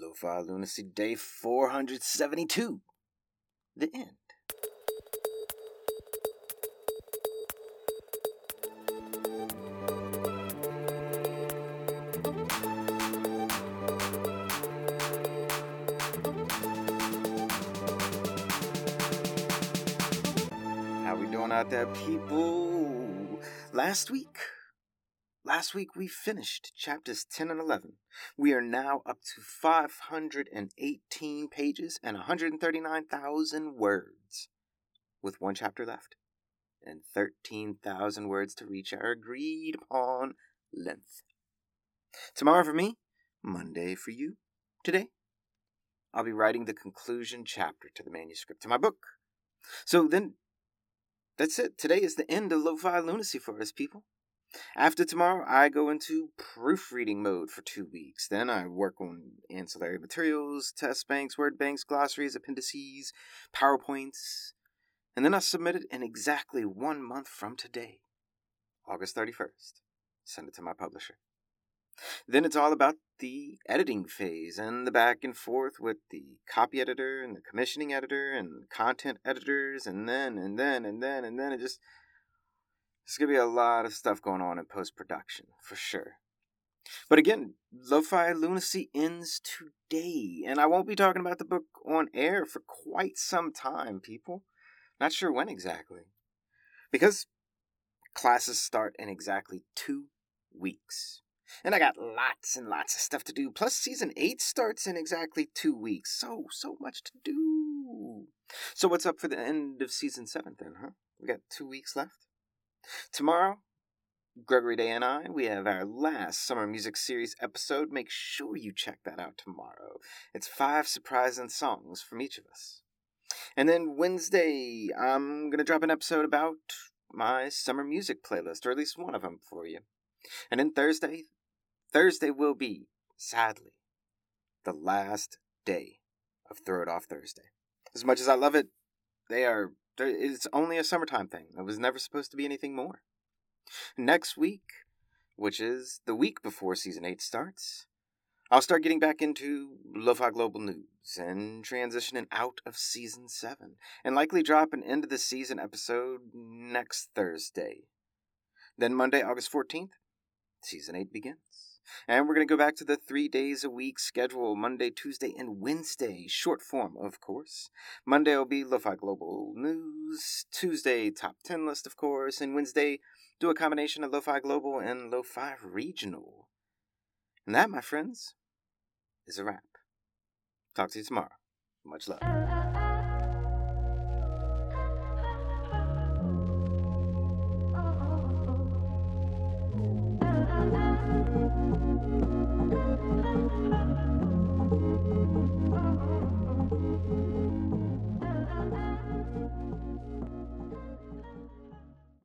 Lo-Fi Lunacy Day 472. The end. How we doing out there, people? Last week, last week we finished chapters 10 and 11. We are now up to 518 pages and 139,000 words, with one chapter left, and 13,000 words to reach our agreed upon length. Tomorrow for me, Monday for you. Today, I'll be writing the conclusion chapter to the manuscript to my book. So then, that's it. Today is the end of Lo-Fi Lunacy for us, people. After tomorrow, I go into proofreading mode for two weeks. Then I work on ancillary materials, test banks, word banks, glossaries, appendices, PowerPoints, and then I submit it in exactly one month from today, August 31st. Send it to my publisher. Then it's all about the editing phase and the back and forth with the copy editor and the commissioning editor and content editors, and then and then and then and then it just there's gonna be a lot of stuff going on in post production for sure. But again, Lo-Fi Lunacy ends today, and I won't be talking about the book on air for quite some time, people. Not sure when exactly. Because classes start in exactly two weeks. And I got lots and lots of stuff to do. Plus, season 8 starts in exactly two weeks. So, so much to do. So, what's up for the end of season 7 then, huh? We got two weeks left. Tomorrow, Gregory Day and I, we have our last summer music series episode. Make sure you check that out tomorrow. It's five surprising songs from each of us. And then Wednesday, I'm going to drop an episode about my summer music playlist, or at least one of them for you. And then Thursday, Thursday will be, sadly, the last day of Throw It Off Thursday. As much as I love it, they are it's only a summertime thing. It was never supposed to be anything more. Next week, which is the week before season 8 starts, I'll start getting back into Lo-Fi Global News and transitioning out of season 7 and likely drop an end of the season episode next Thursday. Then Monday, August 14th, season 8 begins. And we're going to go back to the three days a week schedule Monday, Tuesday, and Wednesday. Short form, of course. Monday will be Lo-Fi Global News. Tuesday, Top 10 list, of course. And Wednesday, do a combination of Lo-Fi Global and Lo-Fi Regional. And that, my friends, is a wrap. Talk to you tomorrow. Much love.